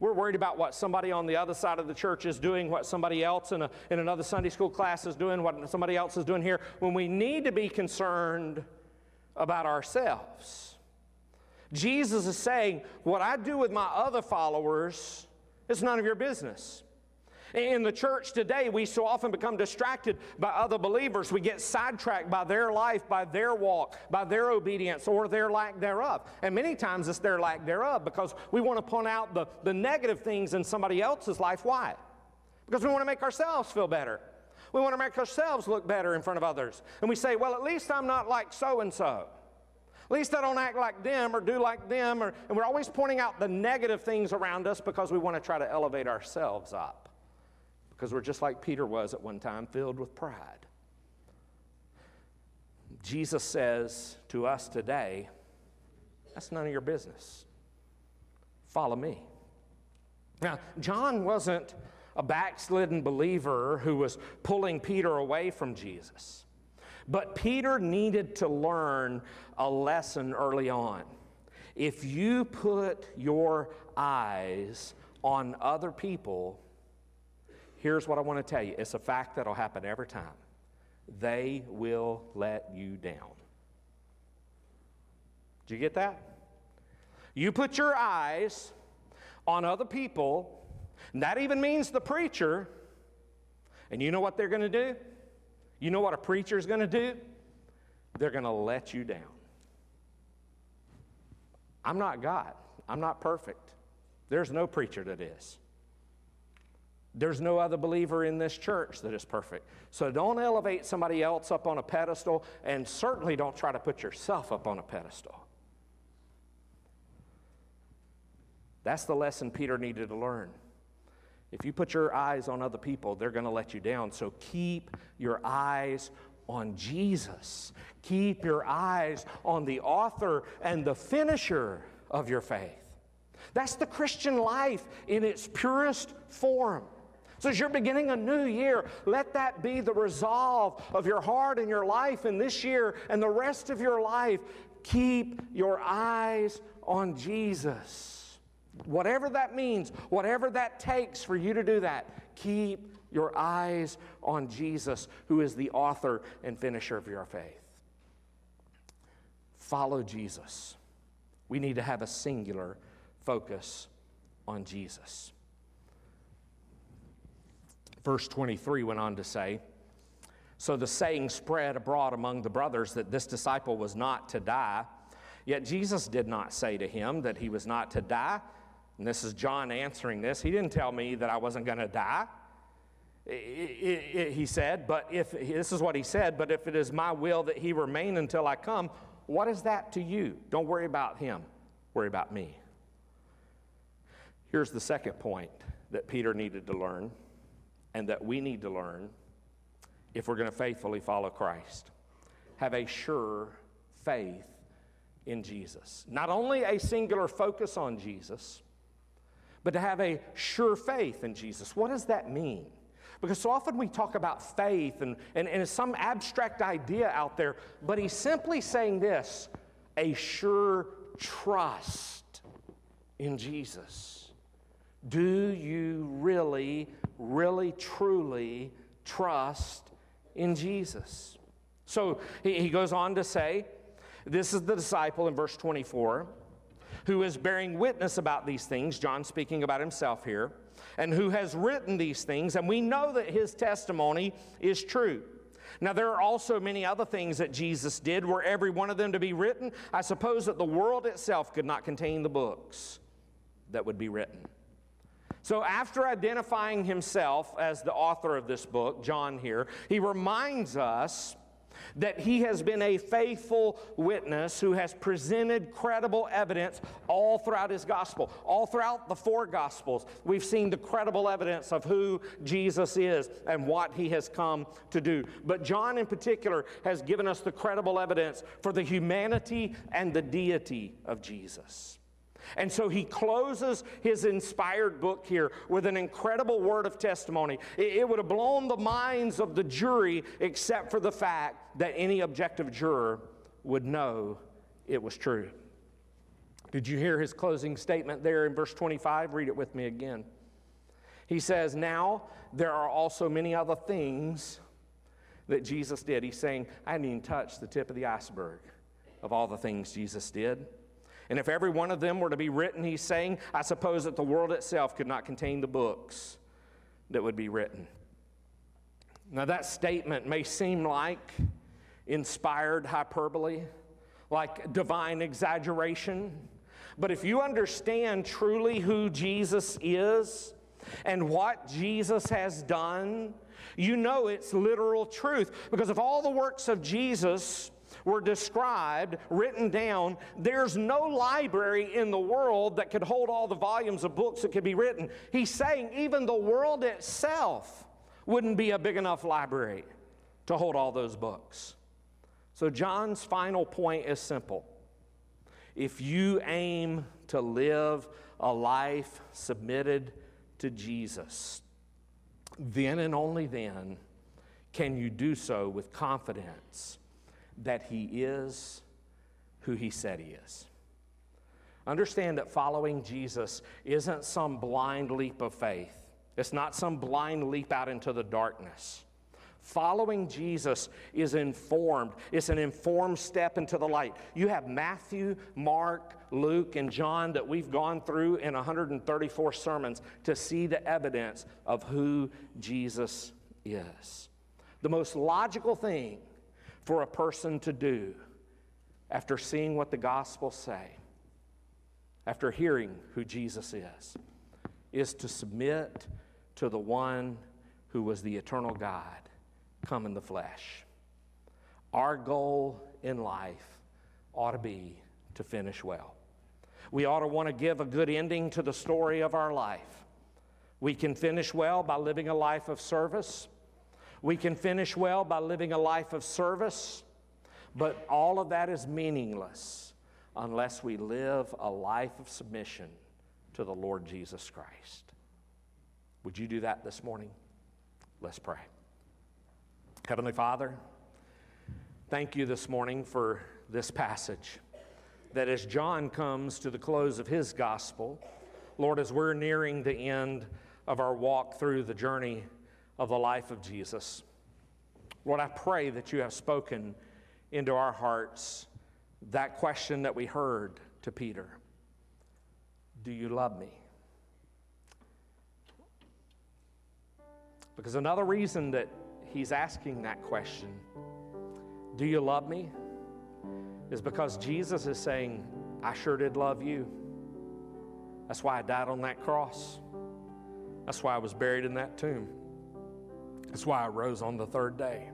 We're worried about what somebody on the other side of the church is doing, what somebody else in, a, in another Sunday school class is doing, what somebody else is doing here, when we need to be concerned about ourselves. Jesus is saying, What I do with my other followers is none of your business. In the church today, we so often become distracted by other believers. We get sidetracked by their life, by their walk, by their obedience, or their lack thereof. And many times it's their lack thereof because we want to point out the, the negative things in somebody else's life. Why? Because we want to make ourselves feel better. We want to make ourselves look better in front of others. And we say, well, at least I'm not like so and so. At least I don't act like them or do like them. Or, and we're always pointing out the negative things around us because we want to try to elevate ourselves up because we're just like Peter was at one time, filled with pride. Jesus says to us today, that's none of your business. Follow me. Now, John wasn't a backslidden believer who was pulling Peter away from Jesus. But Peter needed to learn a lesson early on. If you put your eyes on other people, here's what I want to tell you it's a fact that'll happen every time. They will let you down. Do you get that? You put your eyes on other people, and that even means the preacher, and you know what they're going to do? You know what a preacher is going to do? They're going to let you down. I'm not God. I'm not perfect. There's no preacher that is. There's no other believer in this church that is perfect. So don't elevate somebody else up on a pedestal, and certainly don't try to put yourself up on a pedestal. That's the lesson Peter needed to learn. If you put your eyes on other people, they're going to let you down. So keep your eyes on Jesus. Keep your eyes on the author and the finisher of your faith. That's the Christian life in its purest form. So, as you're beginning a new year, let that be the resolve of your heart and your life in this year and the rest of your life. Keep your eyes on Jesus. Whatever that means, whatever that takes for you to do that, keep your eyes on Jesus, who is the author and finisher of your faith. Follow Jesus. We need to have a singular focus on Jesus. Verse 23 went on to say, So the saying spread abroad among the brothers that this disciple was not to die. Yet Jesus did not say to him that he was not to die. And this is John answering this. He didn't tell me that I wasn't going to die. It, it, it, he said, but if this is what he said, but if it is my will that he remain until I come, what is that to you? Don't worry about him, worry about me. Here's the second point that Peter needed to learn and that we need to learn if we're going to faithfully follow Christ. Have a sure faith in Jesus. Not only a singular focus on Jesus, but to have a sure faith in Jesus. What does that mean? Because so often we talk about faith and, and, and some abstract idea out there, but he's simply saying this a sure trust in Jesus. Do you really, really, truly trust in Jesus? So he, goes on to say, this is the disciple in verse 24 who is bearing witness about these things, John speaking about himself here, and who has written these things, and we know that his testimony is true. Now, there are also many other things that Jesus did. Were every one of them to be written, I suppose that the world itself could not contain the books that would be written. So, after identifying himself as the author of this book, John here, he reminds us that he has been a faithful witness who has presented credible evidence all throughout his gospel. All throughout the four gospels, we've seen the credible evidence of who Jesus is and what he has come to do. But John, in particular, has given us the credible evidence for the humanity and the deity of Jesus. And so he closes his inspired book here with an incredible word of testimony. It, would have blown the minds of the jury, except for the fact that any objective juror would know it was true. Did you hear his closing statement there in verse 25? Read it with me again. He says, Now there are also many other things that Jesus did. He's saying, I didn't even touch the tip of the iceberg of all the things Jesus did. And if every one of them were to be written, he's saying, I suppose that the world itself could not contain the books that would be written. Now, that statement may seem like inspired hyperbole, like divine exaggeration. But if you understand truly who Jesus is and what Jesus has done, you know it's literal truth. Because if all the works of Jesus were described, written down. There's no library in the world that could hold all the volumes of books that could be written. He's saying even the world itself wouldn't be a big enough library to hold all those books. So, John's final point is simple. If you aim to live a life submitted to Jesus, then and only then can you do so with confidence that He is who He said He is. Understand that following Jesus isn't some blind leap of faith, it's not some blind leap out into the darkness. Following Jesus is informed. It's an informed step into the light. You have Matthew, Mark, Luke, and John that we've gone through in 134 sermons to see the evidence of who Jesus is. The most logical thing for a person to do after seeing what the gospel say, after hearing who Jesus is, is to submit to the one who was the eternal God come in the flesh. Our goal in life ought to be to finish well. We ought to want to give a good ending to the story of our life. We can finish well by living a life of service. We can finish well by living a life of service, but all of that is meaningless unless we live a life of submission to the Lord Jesus Christ. Would you do that this morning? Let's pray. Heavenly Father, thank you this morning for this passage. That as John comes to the close of his gospel, Lord, as we're nearing the end of our walk through the journey of the life of Jesus, Lord, I pray that you have spoken into our hearts that question that we heard to Peter Do you love me? Because another reason that he's asking that question, Do you love me? is because Jesus is saying, I sure did love you. That's why I died on that cross. That's why I was buried in that tomb. That's why I rose on the third day,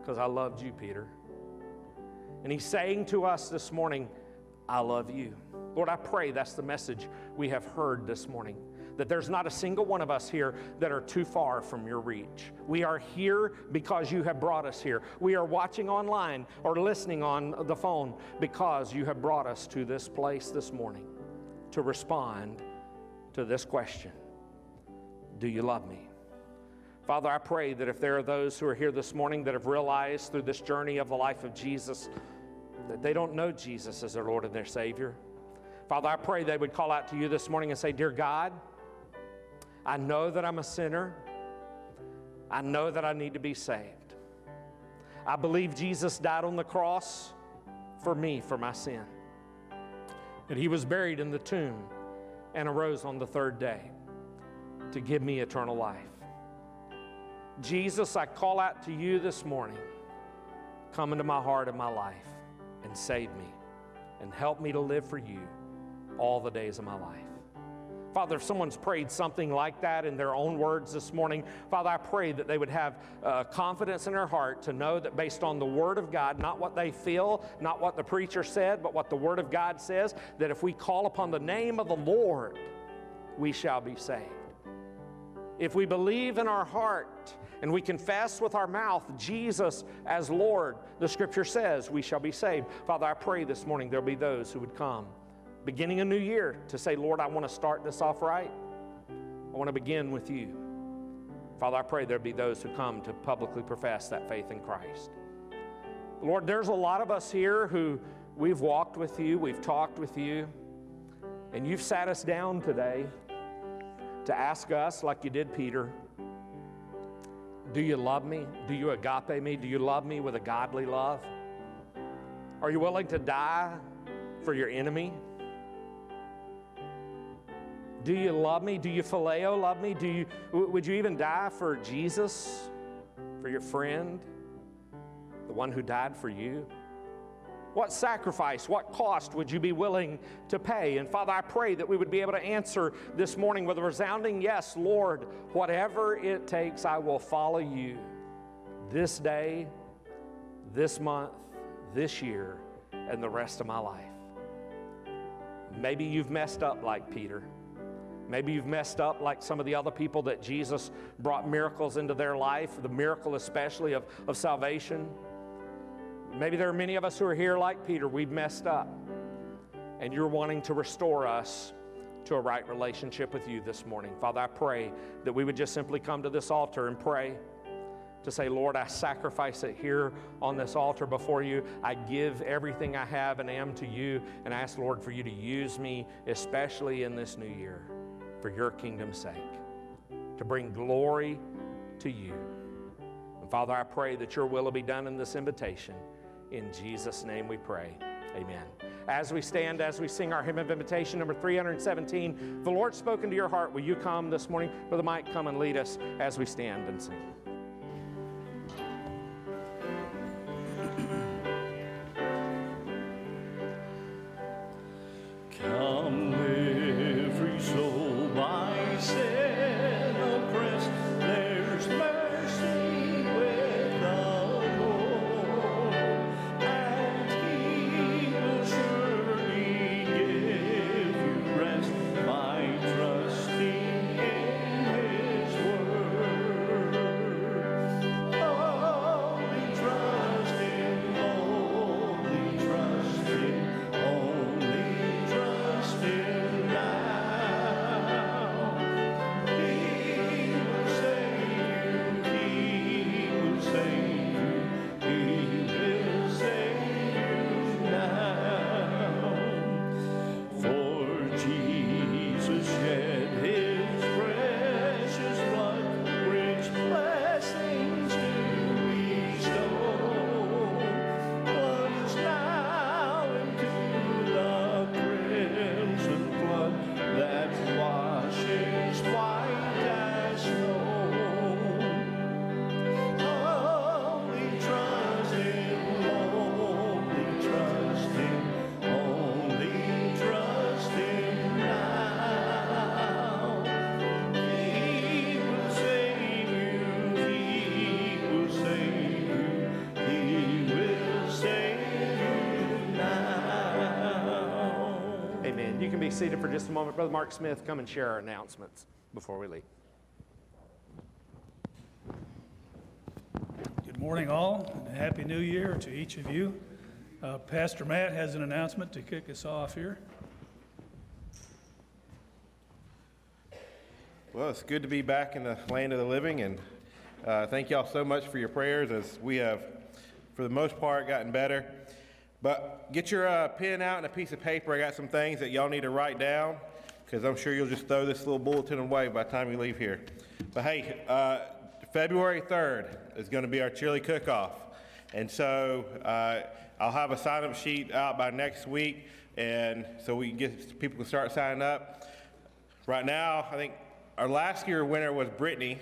because I loved you, Peter. And he's saying to us this morning, I love you. Lord, I pray that's the message we have heard this morning that there's not a single one of us here that are too far from your reach. We are here because you have brought us here. We are watching online or listening on the phone because you have brought us to this place this morning to respond to this question Do you love me? Father, I pray that if there are those who are here this morning that have realized through this journey of the life of Jesus that they don't know Jesus as their Lord and their Savior, Father, I pray they would call out to you this morning and say, Dear God, I know that I'm a sinner. I know that I need to be saved. I believe Jesus died on the cross for me, for my sin. That he was buried in the tomb and arose on the third day to give me eternal life. Jesus, I call out to you this morning. Come into my heart and my life and save me and help me to live for you all the days of my life. Father, if someone's prayed something like that in their own words this morning, Father, I pray that they would have uh, confidence in their heart to know that based on the Word of God, not what they feel, not what the preacher said, but what the Word of God says, that if we call upon the name of the Lord, we shall be saved. If we believe in our heart and we confess with our mouth Jesus as Lord, the scripture says we shall be saved. Father, I pray this morning there'll be those who would come beginning a new year to say, Lord, I want to start this off right. I want to begin with you. Father, I pray there be those who come to publicly profess that faith in Christ. Lord, there's a lot of us here who we've walked with you, we've talked with you, and you've sat us down today to ask us, like you did Peter, do you love me? Do you agape me? Do you love me with a godly love? Are you willing to die for your enemy? Do you love me? Do you phileo love me? Do you, would you even die for Jesus, for your friend, the one who died for you? What sacrifice, what cost would you be willing to pay? And Father, I pray that we would be able to answer this morning with a resounding yes, Lord, whatever it takes, I will follow you this day, this month, this year, and the rest of my life. Maybe you've messed up like Peter. Maybe you've messed up like some of the other people that Jesus brought miracles into their life, the miracle especially of, of salvation. Maybe there are many of us who are here like Peter. We've messed up. And you're wanting to restore us
to a right relationship with you this morning. Father, I pray that we would just simply come to this altar and pray to say, Lord, I sacrifice it here on this altar before you. I give everything I have and am to you, and I ask, Lord, for you to use me, especially in this new year, for your kingdom's sake, to bring glory to you. And Father, I pray that your will will be done in this invitation. In Jesus' name we pray. Amen. As we stand, as we sing our hymn of invitation, number 317, the Lord's spoken to your heart, will you come this morning? Brother Mike, come and lead us as we stand and sing. Brother Mark Smith, come and share our announcements before we leave.
Good morning, all, and a Happy New Year to each of you. Uh, Pastor Matt has an announcement to kick us off here.
Well, it's good to be back in the land of the living, and uh, thank y'all so much for your prayers as we have, for the most part, gotten better. But get your uh, pen out and a piece of paper. I got some things that y'all need to write down because I'm sure you'll just throw this little bulletin away by the time you leave here. But hey, uh, February 3rd is going to be our chili cook-off. And so uh, I'll have a sign-up sheet out by next week, and so we can get people can start signing up. Right now, I think our last year winner was Brittany,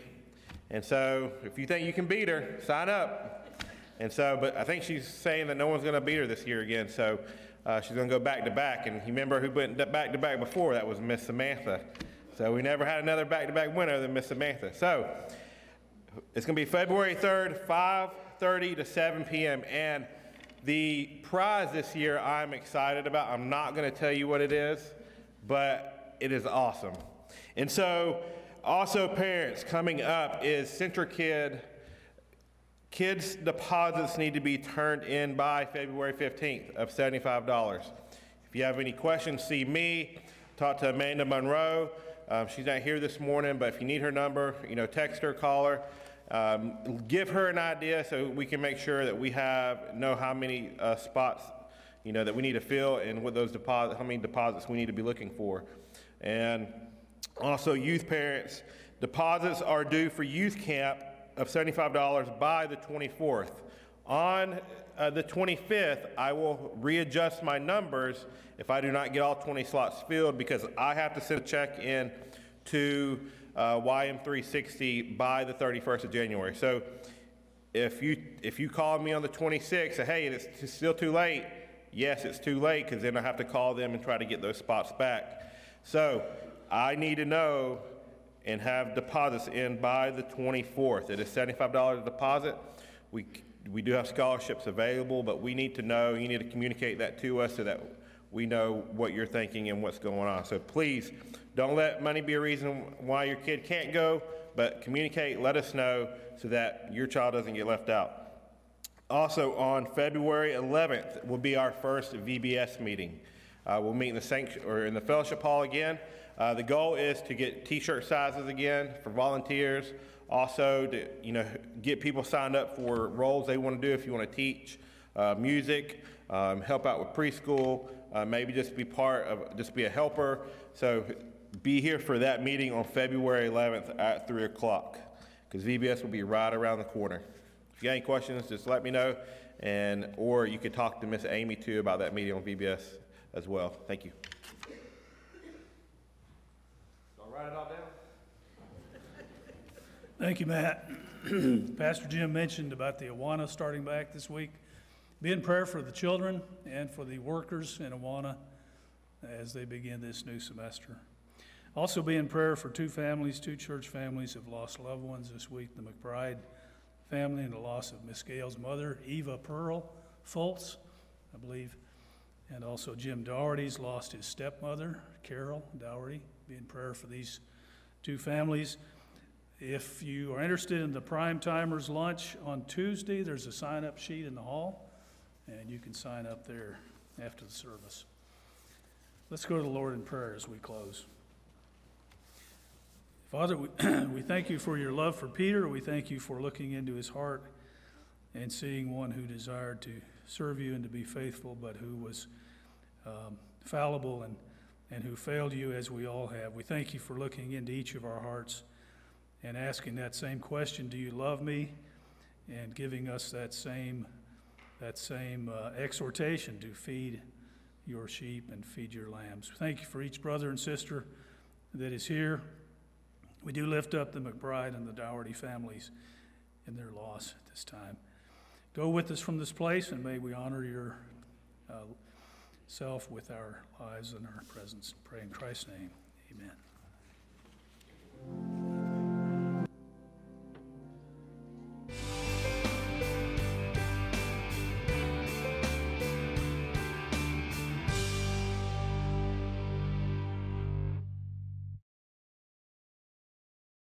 and so if you think you can beat her, sign up. And so, but I think she's saying that no one's going to beat her this year again, so uh, she's going to go back to back. And you remember who went back to back before? That was Miss Samantha. So we never had another back to back winner than Miss Samantha. So it's going to be February 3rd, 5:30 to 7 p.m. And the prize this year, I'm excited about. I'm not going to tell you what it is, but it is awesome. And so, also parents, coming up is CentriKid. Kids' deposits need to be turned in by February 15th of $75. If you have any questions, see me. Talk to Amanda Monroe. Um, she's not here this morning, but if you need her number, you know, text her, call her. Um, give her an idea so we can make sure that we have know how many uh, spots, you know, that we need to fill and what those deposits, how many deposits we need to be looking for. And also, youth parents, deposits are due for youth camp of $75 by the 24th. On uh, the 25th, I will readjust my numbers if I do not get all 20 slots filled because I have to send a check in to uh, YM360 by the 31st of January. So if you if you call me on the 26th, say, hey, it's still too late. Yes, it's too late because then I have to call them and try to get those spots back. So I need to know and have deposits in by the 24th. It is $75 a deposit. We we do have scholarships available, but we need to know. You need to communicate that to us so that we know what you're thinking and what's going on. So please don't let money be a reason why your kid can't go, but communicate, let us know so that your child doesn't get left out. Also, on February 11th will be our first VBS meeting. Uh, we'll meet in the sanct- or in the fellowship hall again. Uh, the goal is to get T-shirt sizes again for volunteers. Also, to you know, get people signed up for roles they want to do. If you want to teach uh, music, um, help out with preschool, uh, maybe just be part of, just be a helper. So, be here for that meeting on February 11th at three o'clock, because VBS will be right around the corner. If you got any questions, just let me know, and or you could talk to Miss Amy too about that meeting on VBS as well. Thank you.
I'll write it all down.
Thank you, Matt. Pastor Jim mentioned about the Awana starting back this week. Be in prayer for the children and for the workers in Awana as they begin this new semester. Also be in prayer for two families, two church families have lost loved ones this week, the McBride family and the loss of Miss Gale's mother, Eva Pearl Foltz, I believe. And also Jim Dougherty's lost his stepmother, Carol Dougherty. Be in prayer for these two families. If you are interested in the Prime Timers lunch on Tuesday, there's a sign-up sheet in the hall, and you can sign up there after the service. Let's go to the Lord in prayer as we close. Father, we, we thank you for your love for Peter. We thank you for looking into his heart and seeing one who desired to serve you and to be faithful, but who was um, fallible and, and who failed you as we all have. We thank you for looking into each of our hearts and asking that same question, do you love me? And giving us that same, that same uh, exhortation to feed your sheep and feed your lambs. Thank you for each brother and sister that is here. We do lift up the McBride and the Dougherty families in their loss at this time. Go with us from this place, and may we honor your uh, self, with our lives and our presence. Pray in Christ's name. Amen.